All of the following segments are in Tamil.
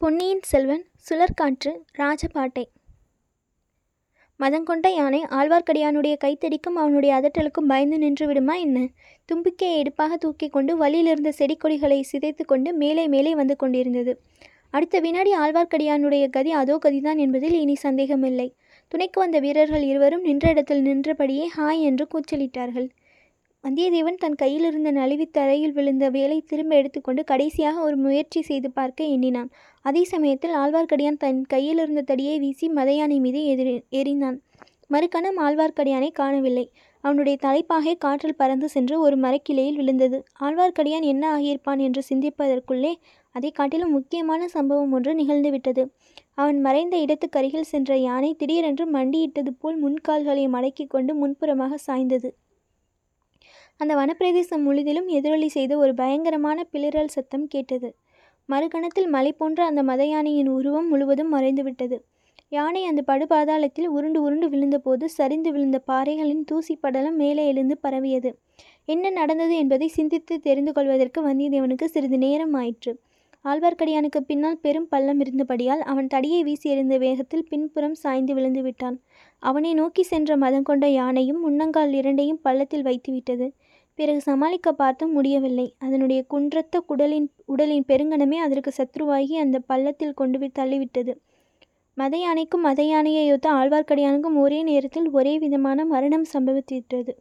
பொன்னியின் செல்வன் சுழற்காற்று ராஜபாட்டை. மதங்கொண்ட யானை ஆழ்வார்க்கடியானுடைய கைத்தடிக்கும் அவனுடைய அதட்டலுக்கும் பயந்து நின்று விடுமா என்ன? தும்பிக்கையை எடுப்பாக தூக்கி கொண்டு வழியிலிருந்த செடி கொடிகளை சிதைத்து கொண்டு மேலே மேலே வந்து கொண்டிருந்தது. அடுத்த வினாடி ஆழ்வார்க்கடியானுடைய கதி அதோ கதிதான் என்பதில் இனி சந்தேகமில்லை. துணைக்கு வந்த வீரர்கள் இருவரும் நின்ற இடத்தில் நின்றபடியே ஹாய் என்று கூச்சலிட்டார்கள். வந்தியத்தேவன் தன் கையிலிருந்த நழுவி தரையில் விழுந்த வேலை திரும்ப எடுத்துக்கொண்டு கடைசியாக ஒரு முயற்சி செய்து பார்க்க எண்ணினான். அதே சமயத்தில் ஆழ்வார்க்கடியான் தன் கையிலிருந்த தடியை வீசி மதையானை மீது எதிரி எறிந்தான். மறுகணம் ஆழ்வார்க்கடியானை காணவில்லை. அவனுடைய தலைப்பாகை காற்றில் பறந்து சென்று ஒரு மரக்கிளையில் விழுந்தது. ஆழ்வார்க்கடியான் என்ன ஆகியிருப்பான் என்று சிந்திப்பதற்குள்ளே அதை காட்டிலும் முக்கியமான சம்பவம் ஒன்று நிகழ்ந்துவிட்டது அவன் மறைந்த இடத்துக்கருகில் சென்ற யானை திடீரென்று மண்டியிட்டது போல் முன்கால்களை மடக்கிக் கொண்டு முன்புறமாக சாய்ந்தது. அந்த வனப்பிரதேசம் முழுதிலும் எதிரொலி செய்த ஒரு பயங்கரமான பிளிரல் சத்தம் கேட்டது. மறுகணத்தில் மலை போன்ற அந்த மத யானையின் உருவம் முழுவதும் மறைந்துவிட்டது. யானை அந்த படுபாதாளத்தில் உருண்டு உருண்டு விழுந்தபோது சரிந்து விழுந்த பாறைகளின் தூசி படலம் மேலே எழுந்து பரவியது. என்ன நடந்தது என்பதை சிந்தித்து தெரிந்து கொள்வதற்கு வந்தியத்தேவனுக்கு சிறிது நேரம் ஆயிற்று. ஆழ்வார்க்கடியானுக்கு பின்னால் பெரும் பள்ளம் இருந்தபடியால் அவன் தடியை வீசி எறிந்த வேகத்தில் பின்புறம் சாய்ந்து விழுந்து விட்டான். அவனை நோக்கி சென்ற மதம் கொண்ட யானையும் முன்னங்கால் இரண்டையும் பள்ளத்தில் வைத்துவிட்டது. பிறகு சமாளிக்க பார்த்தும் முடியவில்லை. அதனுடைய குன்றத்த குடலின் உடலின் பெருங்கணமே அதற்கு சத்ருவாகி அந்த பள்ளத்தில் கொண்டு போய் தள்ளிவிட்டது. மத யானைக்கும் மத யானையை யொத்த ஆழ்வார்க்கடியானுக்கும் ஒரே நேரத்தில் ஒரே விதமான மரணம் சம்பவித்திட்டது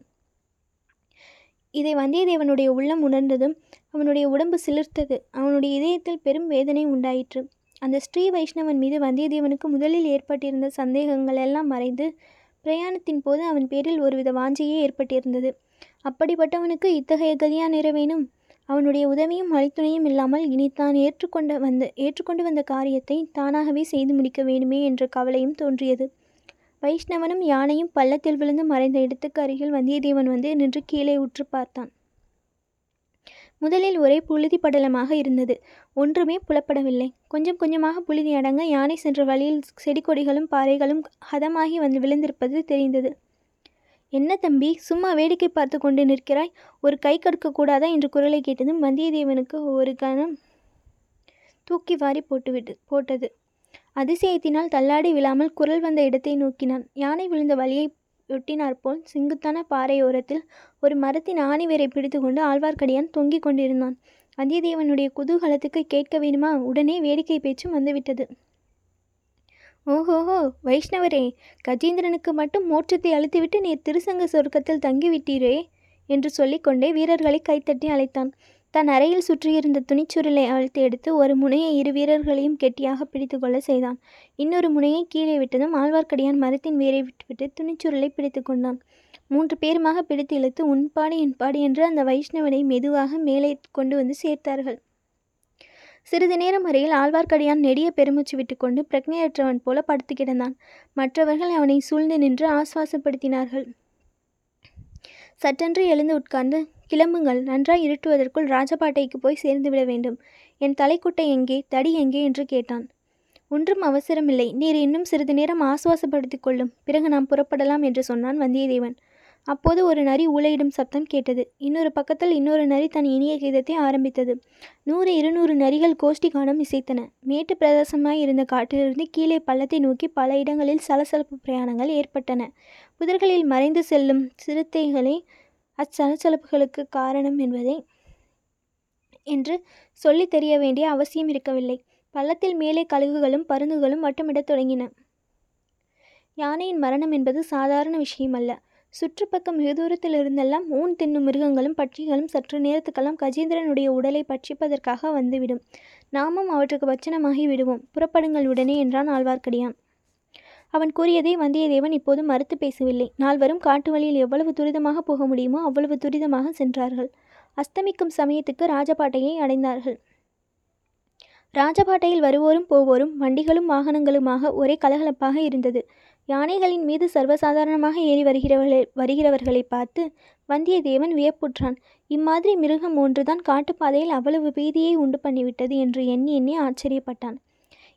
இதை வந்தியத்தேவனுடைய உள்ளம் உணர்ந்ததும் அவனுடைய உடம்பு சிலிர்த்தது. அவனுடைய இதயத்தில் பெரும் வேதனை உண்டாயிற்று. அந்த ஸ்ரீ வைஷ்ணவன் மீது வந்தியத்தேவனுக்கு முதலில் ஏற்பட்டிருந்த சந்தேகங்கள் எல்லாம் மறைந்து பிரயாணத்தின் போது அவன் பேரில் ஒருவித வாஞ்சையே ஏற்பட்டிருந்தது. அப்படிப்பட்டவனுக்கு இத்தகைய கதியா நிறைவேணும் அவனுடைய உதவியும் வழித்துணையும் இல்லாமல் இனி தான் ஏற்றுக்கொண்ட வந்த ஏற்றுக்கொண்டு வந்த காரியத்தை தானாகவே செய்து முடிக்க வேண்டுமே என்ற கவலையும் தோன்றியது. வைஷ்ணவனும் யானையும் பள்ளத்தில் விழுந்து மறைந்த இடத்துக்கு அருகில் வந்தியத்தேவன் வந்து நின்று கீழே உற்று பார்த்தான். முதலில் ஒரே புழுதி படலமாக இருந்தது. ஒன்றுமே புலப்படவில்லை. கொஞ்சம் கொஞ்சமாக புழுதி அடங்க யானை சென்ற வழியில் செடி கொடிகளும் பாறைகளும் ஹதமாகி வந்து விழுந்திருப்பது தெரிந்தது. என்ன தம்பி சும்மா வேடிக்கை பார்த்து கொண்டு நிற்கிறாய்? ஒரு கை கடுக்க கூடாதா என்று குரலை கேட்டதும் வந்தியத்தேவனுக்கு ஒரு கணம் தூக்கி வாரி போட்டுவிட்டு போட்டது. அதிசயத்தினால் தள்ளாடி விழாமல் குரல் வந்த இடத்தை நோக்கினான். யானை விழுந்த வழியை ஒட்டினாற்போல் செங்குத்தான பாறையோரத்தில் ஒரு மரத்தின் ஆணிவேரை பிடித்துக்கொண்டு ஆழ்வார்க்கடியான் தொங்கிக் கொண்டிருந்தான். வந்தியத்தேவனுடைய குதூகலத்துக்கு கேட்க வேணுமா உடனே வேடிக்கை பேச்சும் வந்துவிட்டது. ஓஹோஹோ வைஷ்ணவரே கஜேந்திரனுக்கு மட்டும் மோட்சத்தை அழுத்திவிட்டு நீர் திருசங்க சொர்க்கத்தில் தங்கிவிட்டீரே என்று சொல்லிக்கொண்டே வீரர்களை கைத்தட்டி அழைத்தான். தன் அறையில் சுற்றியிருந்த துணிச்சுருளை அழுத்து எடுத்து ஒரு முனையை இரு வீரர்களையும் கெட்டியாக பிடித்து கொள்ள செய்தான். இன்னொரு முனையை கீழே விட்டதும் ஆழ்வார்க்கடியான் மரத்தின் வேரை விட்டுவிட்டு துணிச்சுருளை பிடித்து கொண்டான். மூன்று பேருமாக பிடித்து இழுத்து உன்பாடு என்பாடு என்று அந்த வைஷ்ணவனை மெதுவாக மேலே கொண்டு வந்து சேர்த்தார்கள். சிறிது நேரம் வரையில் ஆழ்வார்க்கடியான் நெடிய பெருமூச்சு விட்டுக்கொண்டு பிரக்னையற்றவன் போல படுத்து கிடந்தான். மற்றவர்கள் அவனை சூழ்ந்து நின்று ஆசுவாசப்படுத்தினார்கள் சட்டென்று எழுந்து உட்கார்ந்து கிளம்புங்கள் நன்றாய் இருட்டுவதற்குள் ராஜபாட்டைக்கு போய் சேர்ந்து விட வேண்டும். என் தலைக்குட்டை எங்கே தடி எங்கே? என்று கேட்டான். ஒன்றும் அவசரமில்லை. நீர் இன்னும் சிறிது நேரம் ஆசுவாசப்படுத்திக் கொள்ளும். பிறகு நாம் புறப்படலாம் என்று சொன்னான் வந்தியத்தேவன். அப்போது ஒரு நரி ஊளையிடும் சப்தம் கேட்டது. இன்னொரு பக்கத்தில் இன்னொரு நரி தன் இனிய கீதத்தை ஆரம்பித்தது. நூறு இருநூறு நரிகள் கோஷ்டி கானம் இசைத்தன. மேட்டு பிரதேசமாய் இருந்த காட்டிலிருந்து கீழே பள்ளத்தை நோக்கி பல இடங்களில் சலசலப்பு பிரயாணங்கள் ஏற்பட்டன. புதர்களில் மறைந்து செல்லும் சிறுத்தைகளே அச்சலசலப்புகளுக்கு காரணம் என்பதை என்று சொல்லி தெரிய வேண்டிய அவசியம் இருக்கவில்லை. பள்ளத்தில் மேலே கழுகுகளும் பருந்துகளும் வட்டமிடத் தொடங்கின. யானையின் மரணம் என்பது சாதாரண விஷயமல்ல. சுற்றுப்பக்கம் வெகு தூரத்தில் இருந்தெல்லாம் ஊன் தின்னும் மிருகங்களும் பட்சிகளும் சற்று நேரத்துக்கெல்லாம் கஜேந்திரனுடைய உடலை பட்சிப்பதற்காக வந்துவிடும். நாமும் அவற்றுக்கு பட்சணமாகி விடுவோம். புறப்படுங்கள் உடனே என்றான் ஆழ்வார்க்கடியான். அவன் கூறியதை வந்தியத்தேவன் இப்போது மறுத்து பேசவில்லை. நால்வரும் காட்டு வழியில் எவ்வளவு துரிதமாக போக முடியுமோ அவ்வளவு துரிதமாக சென்றார்கள். அஸ்தமிக்கும் சமயத்துக்கு ராஜபாட்டையை அடைந்தார்கள். ராஜபாட்டையில் வருவோரும் போவோரும் வண்டிகளும் வாகனங்களுமாக ஒரே கலகலப்பாக இருந்தது. யானைகளின் மீது சர்வசாதாரணமாக ஏறி வருகிறவர்களை வருகிறவர்களை பார்த்து வந்தியத்தேவன் வியப்புற்றான். இம்மாதிரி மிருகம் ஒன்றுதான் காட்டுப்பாதையில் அவ்வளவு பீதியை உண்டு பண்ணிவிட்டது என்று எண்ணி எண்ணி ஆச்சரியப்பட்டான்.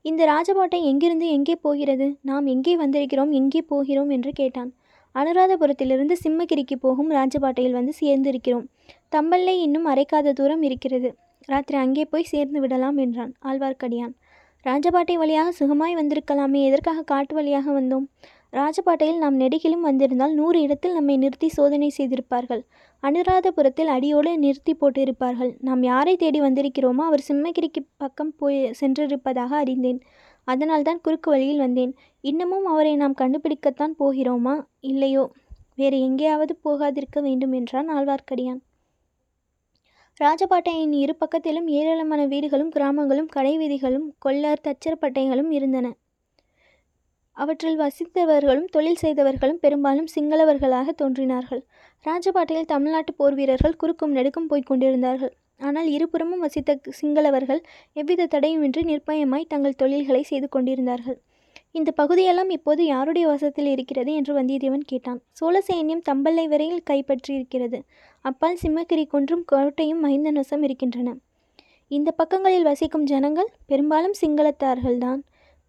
இந்த ராஜபாட்டை எங்கிருந்து எங்கே போகிறது? நாம் எங்கே வந்திருக்கிறோம்? எங்கே போகிறோம்? என்று கேட்டான். அனுராதபுரத்திலிருந்து சிம்மகிரிக்கு போகும் ராஜபாட்டையில் வந்து சேர்ந்திருக்கிறோம். தம்பல்லை இன்னும் அரைக்காத தூரம் இருக்கிறது. ராத்திரி அங்கே போய் சேர்ந்து விடலாம் என்றான். ஆழ்வார்க்கடியான். ராஜபாட்டை வழியாக சுகமாய் வந்திருக்கலாமே எதற்காக காட்டு வழியாக வந்தோம்? ராஜபாட்டையில் நாம் நெடுகிலும் வந்திருந்தால் நூறு இடத்தில் நம்மை நிறுத்தி சோதனை செய்திருப்பார்கள். அனுராதபுரத்தில் அடியோடு நிறுத்தி போட்டிருப்பார்கள். நாம் யாரை தேடி வந்திருக்கிறோமோ அவர் சிம்மகிரிக்கு பக்கம் போய் சென்றிருப்பதாக அறிந்தேன். அதனால்தான் குறுக்கு வழியில் வந்தேன். இன்னமும் அவரை நாம் கண்டுபிடிக்கத்தான் போகிறோமா? இல்லையோ வேறு எங்கேயாவது போகாதிருக்க வேண்டும் என்றான் ஆழ்வார்க்கடியான். ராஜபாட்டையின் இரு பக்கத்திலும் ஏராளமான வீடுகளும் கிராமங்களும் கடைவீதிகளும் வீதிகளும் கொல்லர் தச்சரப்பட்டைகளும் இருந்தன. அவற்றில் வசித்தவர்களும் தொழில் செய்தவர்களும் பெரும்பாலும் சிங்களவர்களாக தோன்றினார்கள். ராஜபாட்டையில் தமிழ்நாட்டு போர் வீரர்கள் குறுக்கும் நெடுக்கும் போய்க் கொண்டிருந்தார்கள். ஆனால் இருபுறமும் வசித்த சிங்களவர்கள் எவ்வித தடையுமின்றி நிர்பயமாய் தங்கள் தொழில்களை செய்து கொண்டிருந்தார்கள். இந்த பகுதியெல்லாம் இப்போது யாருடைய வசத்தில் இருக்கிறது? என்று வந்தியத்தேவன் கேட்டான். சோழ சைன்யம் தம்பல்லை வரையில் கைப்பற்றியிருக்கிறது. அப்பால் சிம்மகிரி குன்றும் கோட்டையும் மைந்தன் நசம் இருக்கின்றன. இந்த பக்கங்களில் வசிக்கும் ஜனங்கள் பெரும்பாலும் சிங்களத்தார்கள்தான்.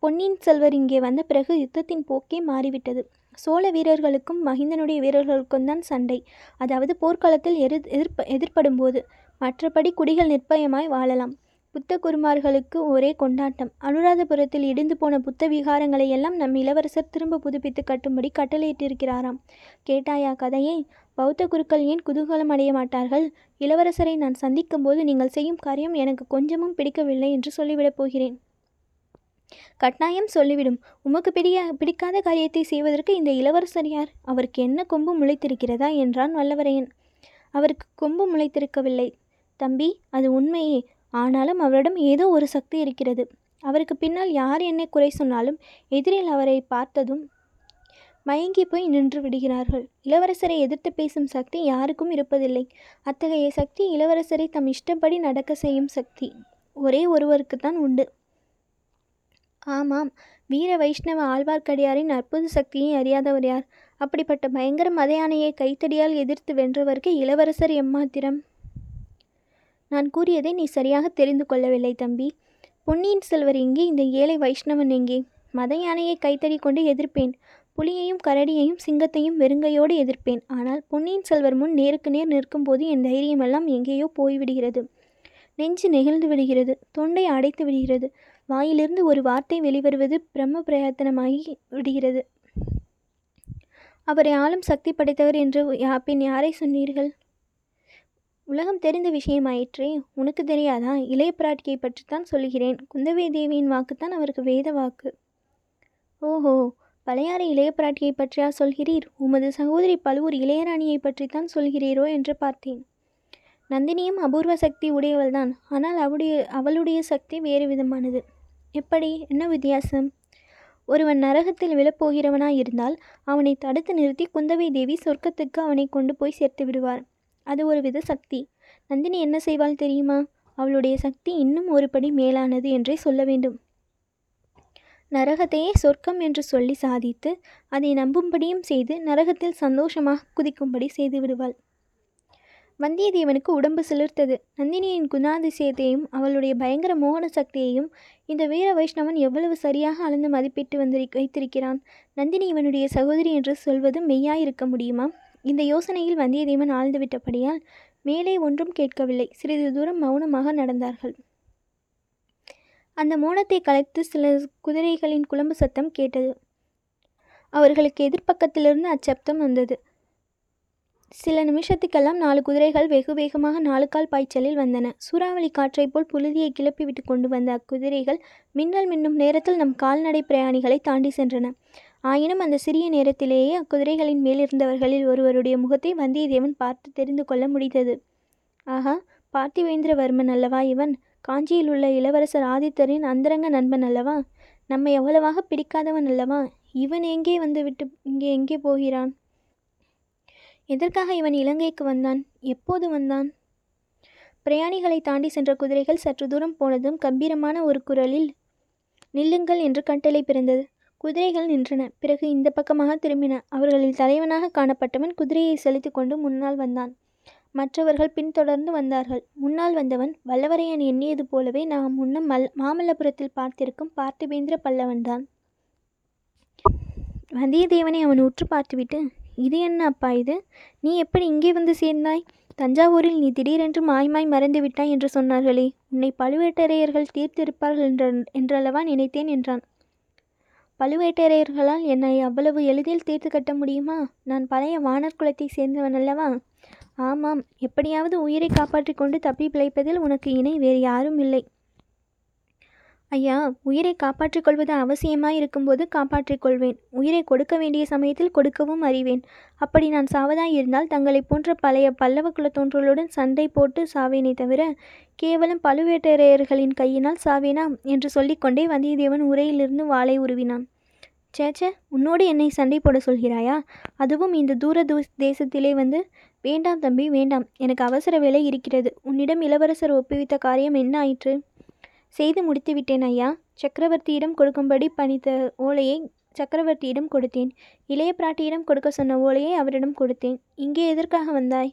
பொன்னியின் செல்வர் இங்கே வந்த பிறகு யுத்தத்தின் போக்கே மாறிவிட்டது. சோழ வீரர்களுக்கும் மகிந்தனுடைய வீரர்களுக்கும் தான் சண்டை. அதாவது போர்க்களத்தில் எரு எதிர்ப்ப எதிர்ப்படும் போது மற்றபடி குடிகள் நிர்பயமாய் வாழலாம். புத்த குருமார்களுக்கு ஒரே கொண்டாட்டம். அனுராதபுரத்தில் இடிந்து போன புத்த விகாரங்களை எல்லாம் நம் இளவரசர் திரும்ப புதுப்பித்து கட்டும்படி கட்டளையிட்டிருக்கிறாராம். கேட்டாயா கதையை பௌத்த குருக்கள் ஏன் குதூகலம் அடைய மாட்டார்கள்? இளவரசரை நான் சந்திக்கும் போது நீங்கள் செய்யும் காரியம் எனக்கு கொஞ்சமும் பிடிக்கவில்லை என்று சொல்லிவிடப் போகிறேன். கட்டாயம் சொல்லிவிடும். உமக்கு பிடிய பிடிக்காத காரியத்தை செய்வதற்கு இந்த இளவரசர் யார்? அவருக்கு என்ன கொம்பு முளைத்திருக்கிறதா? என்றான் வல்லவரையன். அவருக்கு கொம்பு முளைத்திருக்கவில்லை. தம்பி அது உண்மையே. ஆனாலும் அவரிடம் ஏதோ ஒரு சக்தி இருக்கிறது. அவருக்கு பின்னால் யார் என்னை குறை சொன்னாலும் எதிரில் அவரை பார்த்ததும் மயங்கி போய் நின்று விடுகிறார்கள். இளவரசரை எதிர்த்து பேசும் சக்தி யாருக்கும் இருப்பதில்லை. அத்தகைய சக்தி இளவரசரை தம் இஷ்டப்படி நடக்க செய்யும் சக்தி. ஒரே ஒருவருக்குத்தான் உண்டு. ஆமாம் வீர வைஷ்ணவ ஆழ்வார்க்கடியாரின் அற்புத சக்தியை அறியாதவர் யார்? அப்படிப்பட்ட பயங்கர மத யானையை கைத்தடியால் எதிர்த்து வென்றவருக்கு இளவரசர் எம்மாத்திரம்? நான் கூறியதை நீ சரியாக தெரிந்து கொள்ளவில்லை தம்பி. பொன்னியின் செல்வர் எங்கே இந்த ஏழை வைஷ்ணவன் எங்கே? மத யானையை கைத்தடி கொண்டு எதிர்ப்பேன். புலியையும் கரடியையும் சிங்கத்தையும் வெறுங்கையோடு எதிர்ப்பேன். ஆனால் பொன்னியின் செல்வர் முன் நேருக்கு நேர் நிற்கும்போது என் தைரியமெல்லாம் எங்கேயோ போய்விடுகிறது. நெஞ்சு நெகிழ்ந்து விடுகிறது. தொண்டை அடைத்து விடுகிறது. வாயிலிருந்து ஒரு வார்த்தை வெளிவருவது பிரம்ம பிரயத்தனமாகி விடுகிறது. அவரை ஆளும் சக்தி படைத்தவர் என்று யா பின் யாரை சொன்னீர்கள்? உலகம் தெரிந்த விஷயமாயிற்றே உனக்கு தெரியாதா? இளைய பிராட்டியை பற்றித்தான் சொல்கிறேன் குந்தவை தேவியின் வாக்குத்தான் அவருக்கு வேத வாக்கு. ஓஹோ பழையாறு இளைய பிராட்டியை பற்றியா சொல்கிறீர்? உமது சகோதரி பழுவூர் இளையராணியை பற்றித்தான் சொல்கிறீரோ என்று பார்த்தேன். நந்தினியும் அபூர்வ சக்தி உடையவள்தான். ஆனால் அவளுடைய அவளுடைய சக்தி வேறு விதமானது. எப்படி? என்ன வித்தியாசம்? ஒருவன் நரகத்தில் விழப்போகிறவனாய் இருந்தால் அவனை தடுத்து நிறுத்தி குந்தவை தேவி சொர்க்கத்துக்கு அவனை கொண்டு போய் சேர்த்து விடுவார். அது ஒரு வித சக்தி. நந்தினி என்ன செய்வாள் தெரியுமா? அவளுடைய சக்தி இன்னும் ஒரு படி மேலானது என்றே சொல்ல வேண்டும். நரகத்தையே சொர்க்கம் என்று சொல்லி சாதித்து அதை நம்பும்படியும் செய்து நரகத்தில் சந்தோஷமாக குதிக்கும்படி செய்து விடுவாள். வந்தியத்தேவனுக்கு உடம்பு சிலிர்த்தது. நந்தினியின் குணாதிசயத்தையும் அவளுடைய பயங்கர மோகன சக்தியையும் இந்த வீர வைஷ்ணவன் எவ்வளவு சரியாக அளந்து மதிப்பிட்டு வந்து வைத்திருக்கிறான்? நந்தினி இவனுடைய சகோதரி என்று சொல்வது மெய்யாயிருக்க முடியுமா? இந்த யோசனையில் வந்தியத்தேவன் ஆழ்ந்துவிட்டபடியால் மேலே ஒன்றும் கேட்கவில்லை. சிறிது தூரம் மௌனமாக நடந்தார்கள். அந்த மௌனத்தை கலைத்து சில குதிரைகளின் குழம்பு சத்தம் கேட்டது. அவர்களுக்கு எதிர்ப்பக்கத்திலிருந்து அச்சப்தம் வந்தது. சில நிமிஷத்துக்கெல்லாம் நாலு குதிரைகள் வெகு வேகமாக நாலு கால் பாய்ச்சலில் வந்தன. சூறாவளி காற்றைப் போல் புழுதியை கிளப்பி விட்டு கொண்டு வந்த அக்குதிரைகள் மின்னல் மின்னும் நேரத்தில் நம் கால்நடை பிரயாணிகளை தாண்டி சென்றன. ஆயினும் அந்த சிறிய நேரத்திலேயே அக்குதிரைகளின் மேலிருந்தவர்களில் ஒருவருடைய முகத்தை வந்தியத்தேவன் பார்த்து தெரிந்து கொள்ள முடிந்தது. ஆஹா பார்த்திவேந்திரவர்மன் அல்லவா இவன்? காஞ்சியில் உள்ள இளவரசர் ஆதித்தரின் அந்தரங்க நண்பன் அல்லவா? நம்மை எவ்வளவாக பிடிக்காதவன் அல்லவா? இவன் எங்கே வந்துவிட்டு இங்கே எங்கே போகிறான்? எதற்காக இவன் இலங்கைக்கு வந்தான்? எப்போது வந்தான்? பிரயாணிகளை தாண்டி சென்ற குதிரைகள் சற்று தூரம் போனதும் கம்பீரமான ஒரு குரலில் நில்லுங்கள் என்று கட்டளை பிறந்தது. குதிரைகள் நின்றன. பிறகு இந்த பக்கமாக திரும்பின. அவர்களில் தலைவனாக காணப்பட்டவன் குதிரையை செலுத்தி கொண்டு முன்னால் வந்தான். மற்றவர்கள் பின்தொடர்ந்து வந்தார்கள். முன்னால் வந்தவன் வல்லவரையன் எண்ணியது போலவே நாம் முன்னம் மல் மாமல்லபுரத்தில் பார்த்திருக்கும் பார்த்திபேந்திர பல்லவன்தான் வந்தியத்தேவனை அவன் உற்று பார்த்துவிட்டு இது என்ன அப்பா இது? நீ எப்படி இங்கே வந்து சேர்ந்தாய்? தஞ்சாவூரில் நீ திடீரென்று மாய்மாய் மறைந்து விட்டாய் என்று சொன்னார்களே. உன்னை பழுவேட்டரையர்கள் தீர்த்திருப்பார்கள் என்ற என்றல்லவா நினைத்தேன் என்றான். பழுவேட்டரையர்களால் என்னை அவ்வளவு எளிதில் தீர்த்து கட்ட முடியுமா? நான் பழைய வானர் குலத்தை சேர்ந்தவன் அல்லவா? ஆமாம் எப்படியாவது உயிரை காப்பாற்றிக் கொண்டு தப்பி பிழைப்பதில் உனக்கு இணை வேறு யாரும் இல்லை. ஐயா உயிரை காப்பாற்றிக் கொள்வது அவசியமாய் இருக்கும்போது காப்பாற்றிக் கொள்வேன். உயிரை கொடுக்க வேண்டிய சமயத்தில் கொடுக்கவும் அறிவேன். அப்படி நான் சாவதாய் இருந்தால் தங்களைப் போன்ற பழைய பல்லவ குலத்தோன்றலுடன் சண்டை போட்டு சாவேனே தவிர கேவலம் பழுவேட்டரையர்களின் கையினால் சாவேனா? என்று சொல்லிக்கொண்டே வந்தியத்தேவன் உரையிலிருந்து வாளை உருவினான். சேச்சே உன்னோடு என்னை சண்டை போட சொல்கிறாயா? அதுவும் இந்த தூர தூ தேசத்திலே வந்து வேண்டாம் தம்பி வேண்டாம். எனக்கு அவசர வேலை இருக்கிறது. உன்னிடம் இளவரசர் ஒப்புவித்த காரியம் என்ன ஆயிற்று? செய்து முடித்து விட்டேன் ஐயா. சக்கரவர்த்தியிடம் கொடுக்கும்படி பணித்த ஓலையை சக்கரவர்த்தியிடம் கொடுத்தேன். இளைய பிராட்டியிடம் கொடுக்க சொன்ன ஓலையை அவரிடம் கொடுத்தேன். இங்கே எதற்காக வந்தாய்?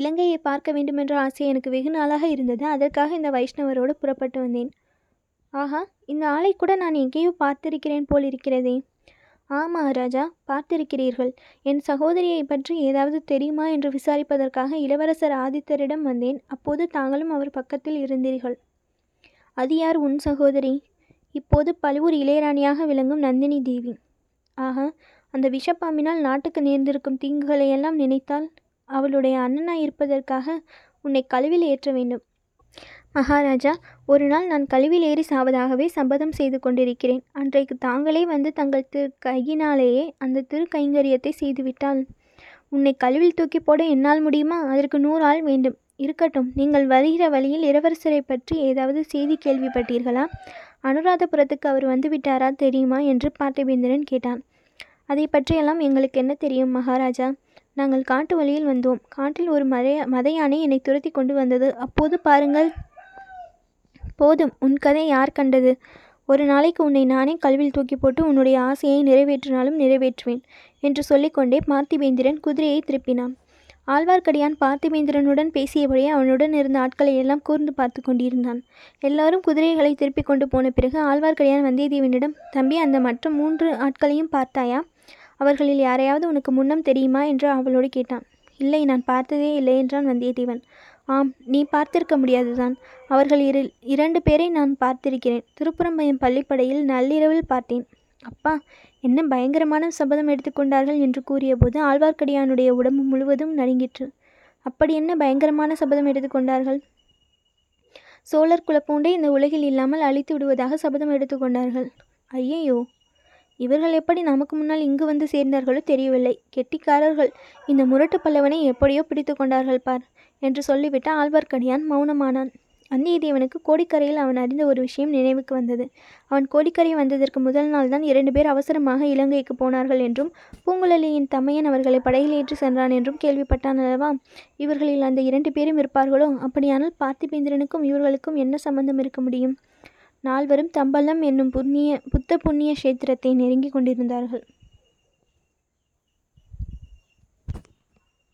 இலங்கையை பார்க்க வேண்டுமென்ற ஆசை எனக்கு வெகு நாளாக இருந்தது. அதற்காக இந்த வைஷ்ணவரோடு புறப்பட்டு வந்தேன். ஆஹா இந்த ஆளை கூட நான் எங்கேயோ பார்த்திருக்கிறேன் போல் இருக்கிறதே. ஆமா ராஜா பார்த்திருக்கிறீர்கள். என் சகோதரியை பற்றி ஏதாவது தெரியுமா என்று விசாரிப்பதற்காக இளவரசர் ஆதித்தரிடம் வந்தேன். அப்போது தாங்களும் அவர் பக்கத்தில் இருந்தீர்கள். அது யார் உன் சகோதரி? இப்போது பழுவூர் இளையராணியாக விளங்கும் நந்தினி தேவி. ஆக அந்த விஷப்பாம்பினால் நாட்டுக்கு நேர்ந்திருக்கும் தீங்குகளையெல்லாம் நினைத்தால் அவளுடைய அண்ணனாய் இருப்பதற்காக உன்னை கழுவில் ஏற்ற வேண்டும். மகாராஜா ஒரு நாள் நான் கழுவில் ஏறி சாவதாகவே சபதம் செய்து கொண்டிருக்கிறேன். அன்றைக்கு தாங்களே வந்து தங்கள் திரு கையினாலேயே அந்த திரு கைங்கரியத்தை செய்துவிட்டால் உன்னை கழுவில் தூக்கி போட என்னால் முடியுமா? அதற்கு நூறு ஆள் வேண்டும். இருக்கட்டும். நீங்கள் வருகிற வழியில் இளவரசரை பற்றி ஏதாவது செய்தி கேள்விப்பட்டீர்களா? அனுராதபுரத்துக்கு அவர் வந்து விட்டாரா தெரியுமா? என்று பார்த்திபேந்திரன் கேட்டான். அதை பற்றியெல்லாம் எங்களுக்கு என்ன தெரியும் மகாராஜா? நாங்கள் காட்டு வழியில் வந்தோம். காட்டில் ஒரு மறைய மதையானை என்னை துரத்தி கொண்டு வந்தது. அப்போது பாருங்கள். போதும். உன் கதை யார் கண்டது? ஒரு நாளைக்கு உன்னை நானே கல்வில் தூக்கி போட்டு உன்னுடைய ஆசையை நிறைவேற்றினாலும் நிறைவேற்றுவேன் என்று சொல்லிக்கொண்டே பார்த்திபேந்திரன் குதிரையை திருப்பினான். ஆழ்வார்க்கடியான் பார்த்திபேந்திரனுடன் பேசியபடியே அவனுடன் இருந்த ஆட்களை எல்லாம் கூர்ந்து பார்த்து கொண்டிருந்தான். எல்லாரும் குதிரைகளை திருப்பிக் கொண்டு போன பிறகு ஆழ்வார்க்கடியான் வந்தியத்தேவனிடம் தம்பி அந்த மற்ற மூன்று ஆட்களையும் பார்த்தாயா? அவர்களில் யாரையாவது உனக்கு முன்னம் தெரியுமா? என்று அவளோடு கேட்டான். இல்லை நான் பார்த்ததே இல்லை என்றான் வந்தியத்தேவன். ஆம் நீ பார்த்திருக்க முடியாதுதான். அவர்கள் இரு இரண்டு பேரை நான் பார்த்திருக்கிறேன். திருப்புறம்பயம் பள்ளிப்படையில் நள்ளிரவில் பார்த்தேன். அப்பா என்ன பயங்கரமான சபதம் எடுத்துக்கொண்டார்கள் என்று கூறியபோது ஆழ்வார்க்கடியானுடைய உடம்பு முழுவதும் நடுங்கிற்று. அப்படி என்ன பயங்கரமான சபதம் எடுத்துக்கொண்டார்கள் சோழர் குலப்பூண்டை இந்த உலகில் இல்லாமல் அழித்து விடுவதாக சபதம் எடுத்துக்கொண்டார்கள் ஐயையோ! இவர்கள் எப்படி நமக்கு முன்னால் இங்கு வந்து சேர்ந்தார்களோ தெரியவில்லை. கெட்டிக்காரர்கள் இந்த முரட்டு பல்லவனை எப்படியோ பிடித்து கொண்டார்கள் பார் என்று சொல்லிவிட்டு ஆழ்வார்க்கடியான் மௌனமானான். வந்தியத்தேவனுக்கு கோடிக்கரையில் அவன் அறிந்த ஒரு விஷயம் நினைவுக்கு வந்தது. அவன் கோடிக்கரை வந்ததற்கு முதல் நாள் தான் இரண்டு பேர் அவசரமாக இலங்கைக்கு போனார்கள் என்றும் பூங்குழலியின் தமையன் அவர்களை படையில் ஏற்றி சென்றான் என்றும் கேள்விப்பட்டான் அல்லவா? இவர்களில் அந்த இரண்டு பேரும் இருப்பார்களோ? அப்படியானால் பார்த்திபேந்திரனுக்கும் இவர்களுக்கும் என்ன சம்பந்தம் இருக்க முடியும்? நால்வரும் தம்பலம் என்னும் புண்ணிய புத்த புண்ணிய கஷேத்திரத்தை நெருங்கி கொண்டிருந்தார்கள்.